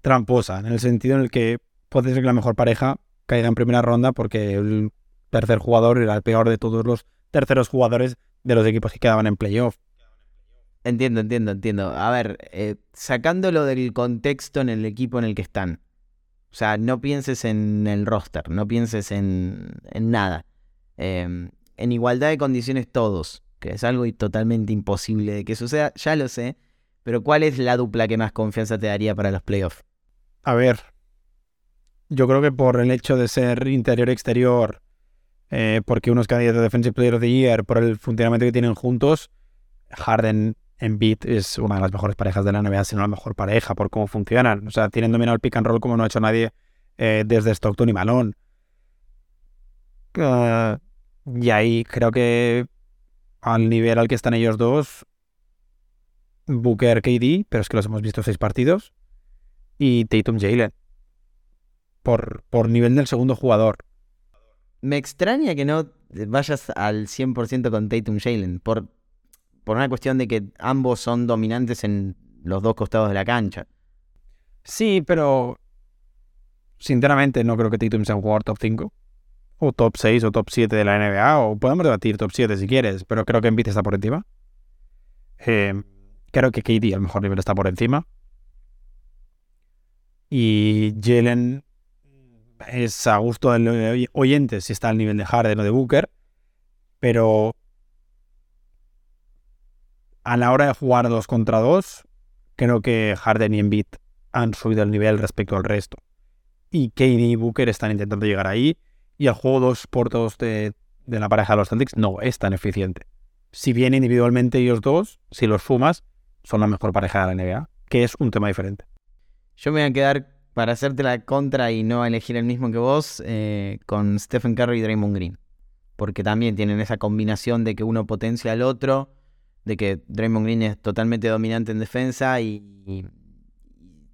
tramposa, en el sentido en el que puede ser que la mejor pareja caiga en primera ronda porque el tercer jugador era el peor de todos los terceros jugadores de los equipos que quedaban en playoff. Entiendo, entiendo, entiendo. A ver, eh, sacándolo del contexto en el equipo en el que están. O sea, no pienses en el roster, no pienses en, en nada. Em, en igualdad de condiciones todos que es algo totalmente imposible de que suceda, ya lo sé, pero ¿cuál es la dupla que más confianza te daría para los playoffs? A ver, yo creo que por el hecho de ser interior-exterior, eh, porque unos candidatos de Defensive Player of the Year, por el funcionamiento que tienen juntos, Harden Beat es una de las mejores parejas de la NBA, si no la mejor pareja, por cómo funcionan. O sea, tienen dominado el pick and roll como no ha hecho nadie eh, desde Stockton y Malone. Ah, y ahí creo que al nivel al que están ellos dos, Booker, KD, pero es que los hemos visto seis partidos, y Tatum, Jalen. Por, por nivel del segundo jugador. Me extraña que no vayas al 100% con Tatum, Jalen, por, por una cuestión de que ambos son dominantes en los dos costados de la cancha. Sí, pero sinceramente no creo que Tatum sea un jugador top 5 o top 6 o top 7 de la NBA, o podemos debatir top 7 si quieres, pero creo que Embiid está por encima. Em, creo que KD al mejor nivel está por encima. Y Jalen es a gusto del oyente si está al nivel de Harden o de Booker, pero a la hora de jugar dos contra dos, creo que Harden y Embiid han subido el nivel respecto al resto. Y KD y Booker están intentando llegar ahí y el juego 2 por 2 de, la pareja de los Celtics no es tan eficiente. Si bien individualmente ellos dos, si los fumas, son la mejor pareja de la NBA, que es un tema diferente. Yo me voy a quedar para hacerte la contra y no elegir el mismo que vos eh, con Stephen Curry y Draymond Green. Porque también tienen esa combinación de que uno potencia al otro, de que Draymond Green es totalmente dominante en defensa y, y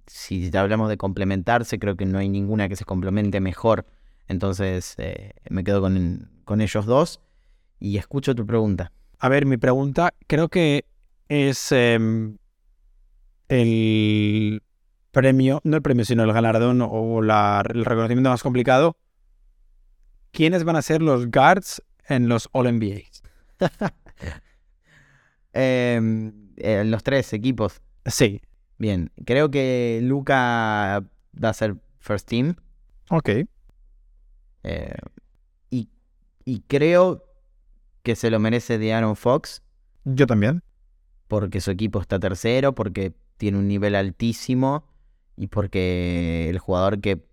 si hablamos de complementarse, creo que no hay ninguna que se complemente mejor entonces eh, me quedo con, ellos dos y escucho tu pregunta. A ver, mi pregunta creo que es em, el premio, no el premio, sino el galardón o el reconocimiento más complicado. ¿Quiénes van a ser los guards en los All NBAs? Em, en los tres equipos. Sí. Bien, creo que Luca va a ser first team. Ok. Eh, y, creo que se lo merece de Aaron Fox. Yo también. Porque su equipo está tercero, porque tiene un nivel altísimo y porque el jugador que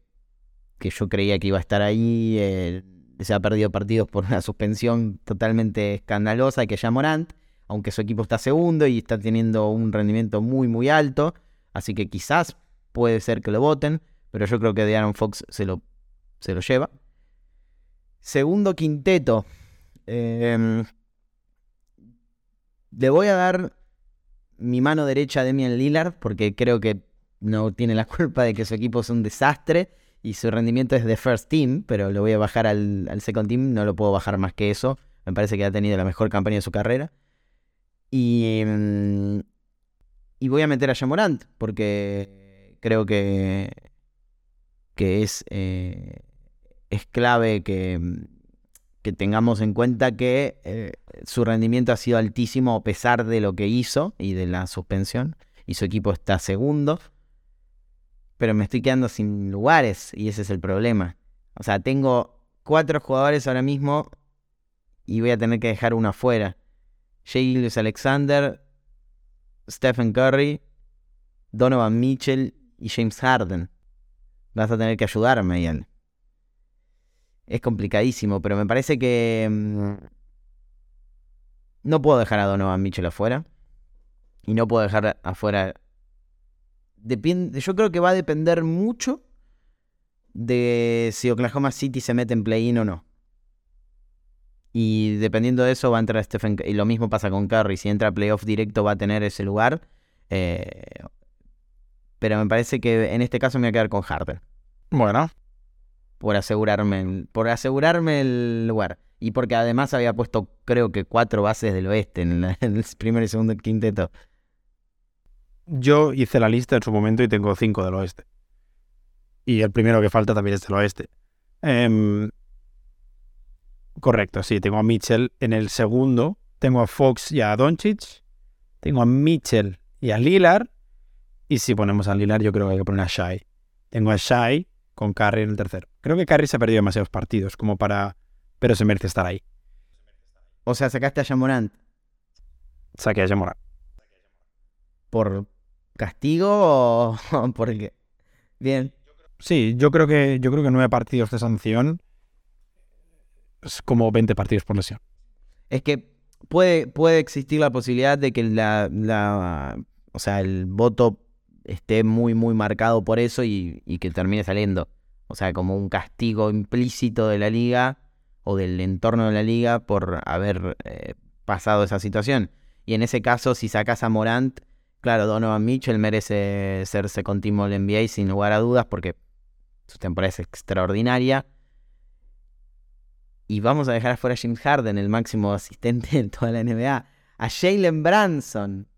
que yo creía que iba a estar ahí. eh, se ha perdido partidos por una suspensión totalmente escandalosa que ya Morant, aunque su equipo está segundo y está teniendo un rendimiento muy, muy alto. Así que quizás puede ser que lo voten, pero yo creo que De'Aaron Fox se lo, se lo lleva. Segundo quinteto. em, le voy a dar mi mano derecha a Demian Lillard porque creo que no tiene la culpa de que su equipo es un desastre y su rendimiento es de first team, pero lo voy a bajar al, al second team, no lo puedo bajar más que eso. Me parece que ha tenido la mejor campaña de su carrera. Y, mm, y voy a meter a Jamorant porque creo que, que es, eh, es clave que, mm, que tengamos en cuenta que eh, su rendimiento ha sido altísimo a pesar de lo que hizo y de la suspensión. Y su equipo está segundo. Pero me estoy quedando sin lugares y ese es el problema. O sea, tengo cuatro jugadores ahora mismo y voy a tener que dejar uno afuera. Jay Gilgeous Alexander, Stephen Curry, Donovan Mitchell y James Harden. Vas a tener que ayudarme, Ian. Es complicadísimo, pero me parece que mm, no puedo dejar a Donovan Mitchell afuera. Y no puedo dejar afuera. Depende, yo creo que va a depender mucho de si Oklahoma City se mete en play-in o no. Y dependiendo de eso va a entrar Stephen. Y lo mismo pasa con Curry. Si entra a playoff directo va a tener ese lugar. Eh, pero me parece que en este caso me voy a quedar con Harden. Bueno, Por asegurarme, por asegurarme el lugar. Y porque además había puesto, creo que cuatro bases del oeste en, la- en el primer y segundo quinteto. yo hice la lista en su momento y tengo cinco del oeste. Y el primero que falta también es del oeste. Em, correcto, sí, tengo a Mitchell en el segundo. Tengo a Fox y a Doncic. Tengo a Mitchell y a Lillard. Y si ponemos a Lillard, yo creo que hay que poner a Shai. Tengo a Shai con Curry en el tercero. Creo que Curry se ha perdido demasiados partidos como para... Pero se merece estar ahí. O sea, sacaste a Jamorant Saque a Jamoran. por castigo o o porque. Bien. Sí, yo creo que yo creo que nueve partidos de sanción es como 20 partidos por lesión. Es que puede, puede existir la posibilidad de que la, la- o sea, el voto esté muy, muy marcado por eso y, y que termine saliendo. O sea, como un castigo implícito de la liga o del entorno de la liga por haber eh, pasado esa situación. Y en ese caso, si sacas a Morant, claro, Donovan Mitchell merece ser second team All NBA sin lugar a dudas porque su temporada es extraordinaria. Y vamos a dejar afuera a James Harden, el máximo asistente de toda la NBA. A Jalen Branson.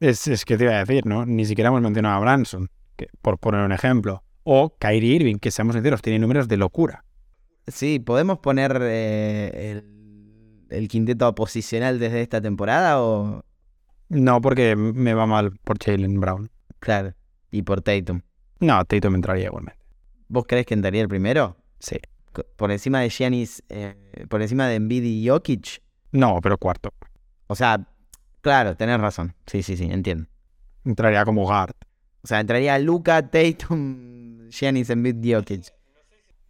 Es, es que te iba a decir, ¿no? Ni siquiera hemos mencionado a Branson, que, por poner un ejemplo. O Kyrie Irving, que seamos sinceros, tiene números de locura. Sí, ¿podemos poner eh, el, el quinteto posicional desde esta temporada o...? No, porque me va mal por Jalen Brown. Claro, y por Tatum. No, Tatum entraría igualmente. ¿Vos crees que entraría el primero? Sí. Por encima de Giannis, eh, por encima de Embiid y Jokic. No, pero cuarto. O sea, claro, tenés razón. Sí, sí, sí, entiendo. Entraría como guard. O sea, entraría Luca, Tatum, Giannis, Embiid, Jokic.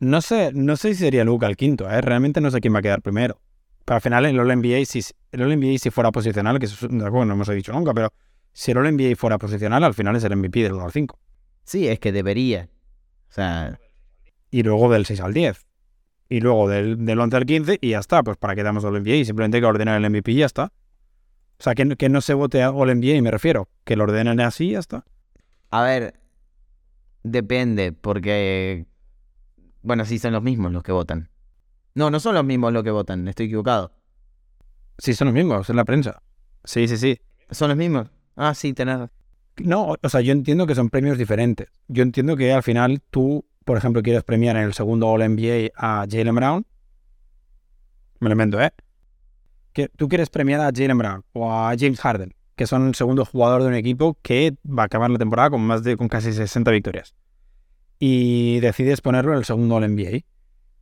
No sé, no sé si sería Luca el quinto, ¿eh? Realmente no sé quién va a quedar primero. Pero al final el All-NBA, si, el All-NBA si fuera posicional, que eso que no hemos dicho nunca, pero si el All-NBA fuera posicional, al final es el MVP del 1 al 5. Sí, es que debería. O sea, Y luego del 6 al 10. Y luego del, del 11 al 15 y ya está. Pues para que damos All-NBA y simplemente hay que ordenar el MVP y ya está. O sea, que, no- que no se vote a All-NBA, me refiero. Que lo ordenen así y ya está. a ver, depende, porque... Bueno, sí, son los mismos los que votan. No, no son los mismos los que votan, estoy equivocado. Sí, son los mismos, es la prensa. Sí, sí, sí. ¿Son los mismos? Ah, sí, tenés. No, o sea, yo entiendo que son premios diferentes. Yo entiendo que al final tú, por ejemplo, quieres premiar en el segundo All-NBA a Jalen Brown. Me lo invento, ¿eh? Que tú quieres premiar a Jalen Brown o a James Harden, que son el segundo jugador de un equipo que va a acabar la temporada con más de con casi 60 victorias. Y decides ponerlo en el segundo All-NBA.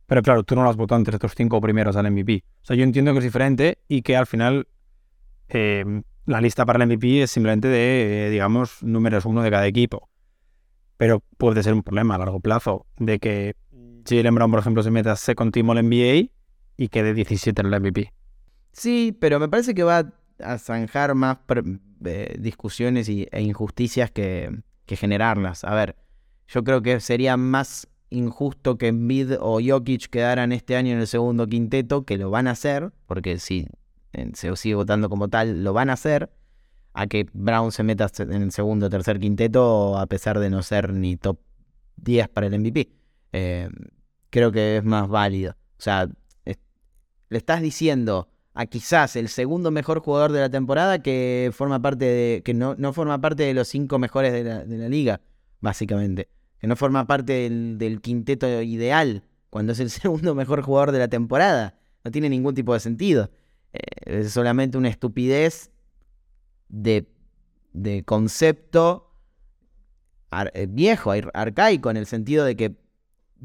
Pero claro, tú no lo has votado entre estos cinco primeros al MVP. O sea, yo entiendo que es diferente y que al final eh, la lista para el MVP es simplemente de, eh, digamos, números uno de cada equipo. Pero puede ser un problema a largo plazo de que Jalen Brown, por ejemplo, se mete a second team All NBA y quede 17 en el MVP. Sí, pero me parece que va a zanjar más eh, discusiones y, e injusticias que, que generarlas. A ver, yo creo que sería más injusto que Embiid o Jokic quedaran este año en el segundo quinteto, que lo van a hacer, porque si se sigue votando como tal, lo van a hacer, a que Brown se meta en el segundo o tercer quinteto, a pesar de no ser ni top 10 para el MVP. Eh, creo que es más válido. O sea, le estás diciendo a quizás el segundo mejor jugador de la temporada que forma parte de. que no, no forma parte de los cinco mejores de la, de la liga, básicamente que no forma parte del, quinteto ideal cuando es el segundo mejor jugador de la temporada. No tiene ningún tipo de sentido. Eh, es solamente una estupidez de, concepto eh, viejo, arcaico, en el sentido de que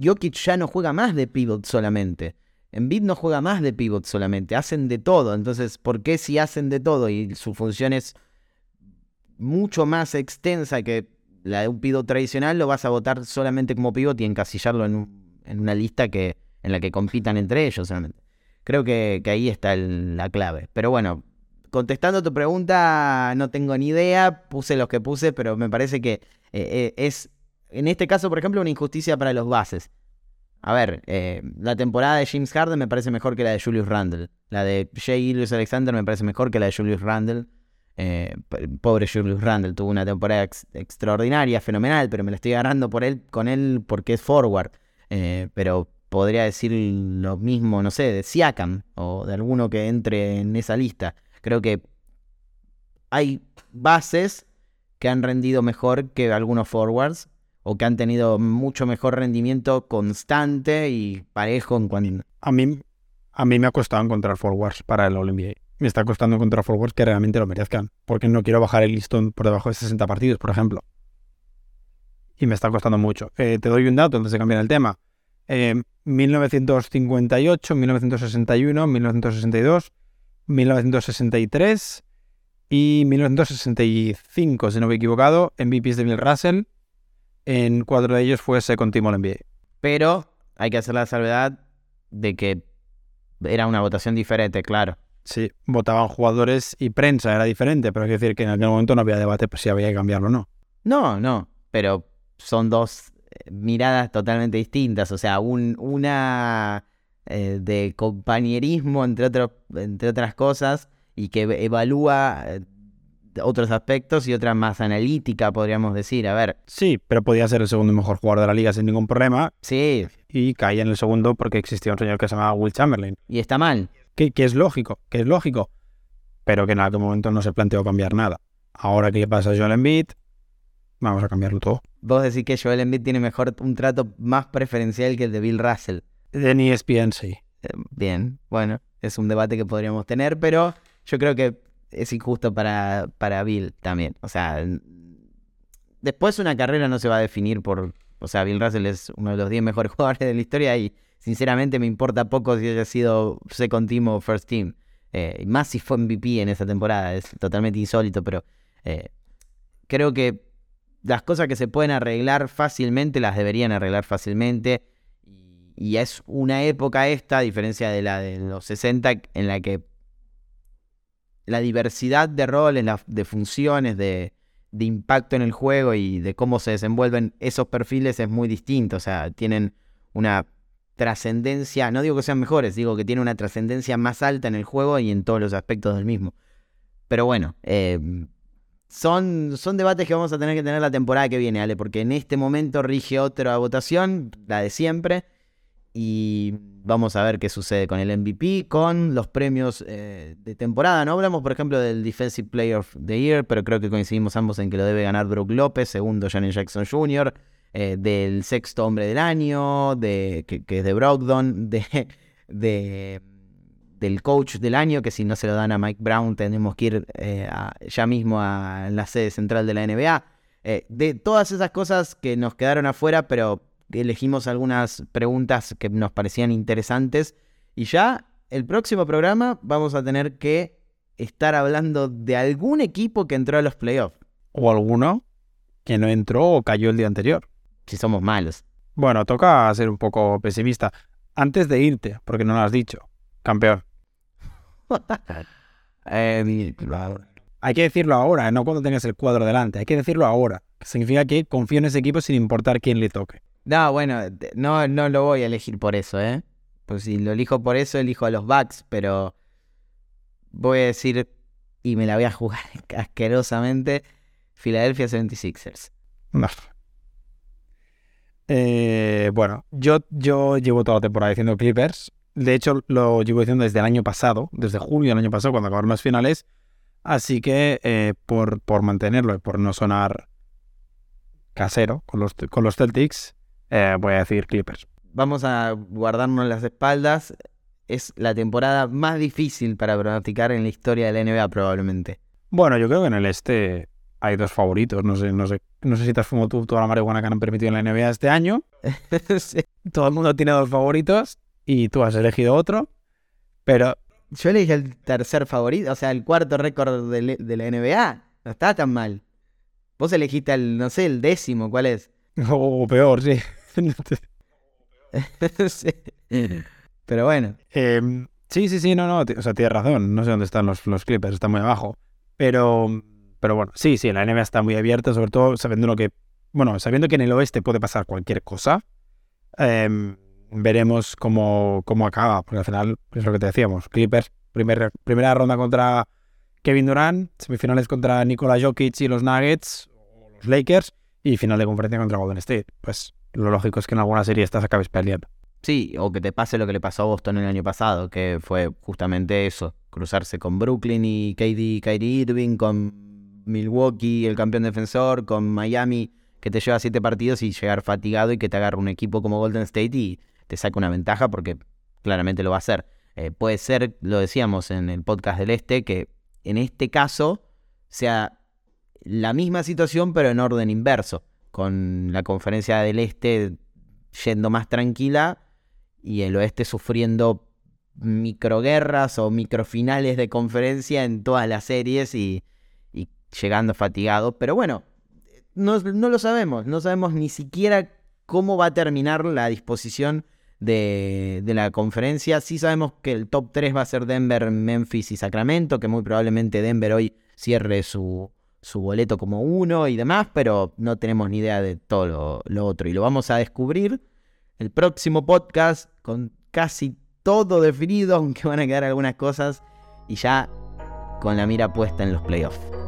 Jokic ya no juega más de pivot solamente. Embiid no juega más de pivot solamente, hacen de todo. Entonces, ¿por qué si hacen de todo y su función es mucho más extensa que la de un pivot tradicional lo vas a votar solamente como pivot y encasillarlo en, una lista que, en la que compitan entre ellos solamente. Creo que, ahí está la clave. Pero bueno, contestando tu pregunta, no tengo ni idea, puse los que puse, pero me parece que eh, eh, es, en este caso, por ejemplo, una injusticia para los bases. A ver, eh, la temporada de James Harden me parece mejor que la de Julius Randle. La de Jay Ilius Alexander me parece mejor que la de Julius Randle. Pobre Julius Randle tuvo una temporada extraordinaria, fenomenal, pero me la estoy agarrando por él, con él porque es forward. Pero podría decir lo mismo, no sé, de Siakam o de alguno que entre en esa lista. Creo que hay bases que han rendido mejor que algunos forwards o que han tenido mucho mejor rendimiento constante y parejo en cuanto... A mí, a mí me ha costado encontrar forwards para el All NBA me está costando encontrar forwards que realmente lo merezcan, porque no quiero bajar el listón por debajo de 60 partidos, por ejemplo. Y me está costando mucho. Eh, te doy un dato antes de cambiar el tema. 1958, 1961, 1962, 1963 y 1965, si no me he equivocado, MVPs de Bill Russell. En cuatro de ellos fue second team All NBA. Pero hay que hacer la salvedad de que era una votación diferente, claro. Sí, votaban jugadores y prensa, era diferente, pero hay que decir que en aquel momento no había debate si había que cambiarlo o no. No, no, pero son dos miradas totalmente distintas, o sea, un, una eh, de compañerismo entre, entre otras cosas y que evalúa eh, otros aspectos y otra más analítica, podríamos decir. A ver. Sí, pero podía ser el segundo mejor jugador de la liga sin ningún problema. Sí. Y caía en el segundo porque existía un señor que se llamaba Will Chamberlain. Y está mal que, es lógico, que es lógico, pero que en aquel momento no se planteó cambiar nada. Ahora que pasa Joel Embiid, vamos a cambiarlo todo. Vos decís que Joel Embiid tiene mejor un trato más preferencial que el de Bill Russell. De ESPN, sí. Eh, bien, bueno, es un debate que podríamos tener, pero yo creo que es injusto para, para Bill también. O sea, después una carrera no se va a definir por... O sea, Bill Russell es uno de los 10 mejores jugadores de la historia y sinceramente me importa poco si haya sido second team o first team. Eh, más si fue MVP en esa temporada, es totalmente insólito, pero eh, creo que las cosas que se pueden arreglar fácilmente las deberían arreglar fácilmente. Y, es una época esta, a diferencia de la de los 60, en la que la diversidad de roles, de funciones, de, de impacto en el juego y de cómo se desenvuelven esos perfiles es muy distinto. O sea, tienen una trascendencia, no digo que sean mejores, digo que tiene una trascendencia más alta en el juego y en todos los aspectos del mismo. Pero bueno, em, son, son debates que vamos a tener que tener la temporada que viene, Ale, porque en este momento rige otra votación, la de siempre, y vamos a ver qué sucede con el MVP, con los premios eh, de temporada. No hablamos, por ejemplo, del Defensive Player of the Year, pero creo que coincidimos ambos en que lo debe ganar Brook López, segundo Janet Jackson Jr., eh, del sexto hombre del año, que, es de Brogdon, de, de, del coach del año, que si no se lo dan a Mike Brown tenemos que ir eh, ya mismo a la sede central de la NBA. De todas esas cosas que nos quedaron afuera, pero elegimos algunas preguntas que nos parecían interesantes. Y ya el próximo programa vamos a tener que estar hablando de algún equipo que entró a los playoffs. O alguno que no entró o cayó el día anterior si somos malos. Bueno, toca ser un poco pesimista. Antes de irte, porque no lo has dicho, campeón. Eh, Hay que decirlo ahora, no cuando tengas el cuadro delante. Hay que decirlo ahora. Significa que confío en ese equipo sin importar quién le toque. No, bueno, no, no lo voy a elegir por eso, ¿eh? Pues si lo elijo por eso, elijo a los Bucks, pero voy a decir, y me la voy a jugar asquerosamente, Philadelphia 76ers. No. Eh, bueno, yo, yo llevo toda la temporada diciendo Clippers. De hecho, lo llevo diciendo desde el año pasado, desde julio del año pasado, cuando acabaron las finales. Así que eh, por, por mantenerlo y por no sonar casero con los, con los Celtics, eh, voy a decir Clippers. Vamos a guardarnos las espaldas. Es la temporada más difícil para pronosticar en la historia de la NBA probablemente. Bueno, yo creo que en el este hay dos favoritos. No sé, no sé, no sé si te has fumado tú toda la marihuana que han permitido en la NBA este año. Sí. Todo el mundo tiene dos favoritos y tú has elegido otro. Pero Yo elegí el tercer favorito, o sea, el cuarto récord de la NBA. No está tan mal. Vos elegiste el, no sé, el décimo, ¿cuál es? O peor, sí. Sí. Pero bueno, Em, sí, sí, sí, no, no. O sea, tienes razón. No sé dónde están los, los Clippers, están muy abajo. Pero, pero bueno, sí, sí, la NBA está muy abierta, sobre todo sabiendo lo que. Bueno, sabiendo que en el oeste puede pasar cualquier cosa. em, veremos cómo, cómo acaba. Porque al final es lo que te decíamos. Clippers, primer- primera ronda contra Kevin Durant, semifinales contra Nikola Jokic y los Nuggets, o los Lakers, y final de conferencia contra Golden State. Pues lo lógico es que en alguna serie estas acabes peleando. sí, o que te pase lo que le pasó a Boston el año pasado, que fue justamente eso, cruzarse con Brooklyn y KD, Kyrie Irving, con Milwaukee, el campeón defensor, con Miami, que te lleva siete partidos y llegar fatigado y que te agarre un equipo como Golden State y te saca una ventaja porque claramente lo va a hacer. Eh, puede ser, lo decíamos en el podcast del Este, que en este caso sea la misma situación pero en orden inverso, con la conferencia del Este yendo más tranquila y el Oeste sufriendo microguerras o microfinales de conferencia en todas las series y, llegando fatigado. Pero bueno, no, no lo sabemos, no sabemos ni siquiera cómo va a terminar la disposición de, de la conferencia. Sí sabemos que el top 3 va a ser Denver, Memphis y Sacramento, que muy probablemente Denver hoy cierre su, su boleto como uno y demás, pero no tenemos ni idea de todo lo, otro. Y lo vamos a descubrir el próximo podcast con casi todo definido, aunque van a quedar algunas cosas, y ya con la mira puesta en los playoffs.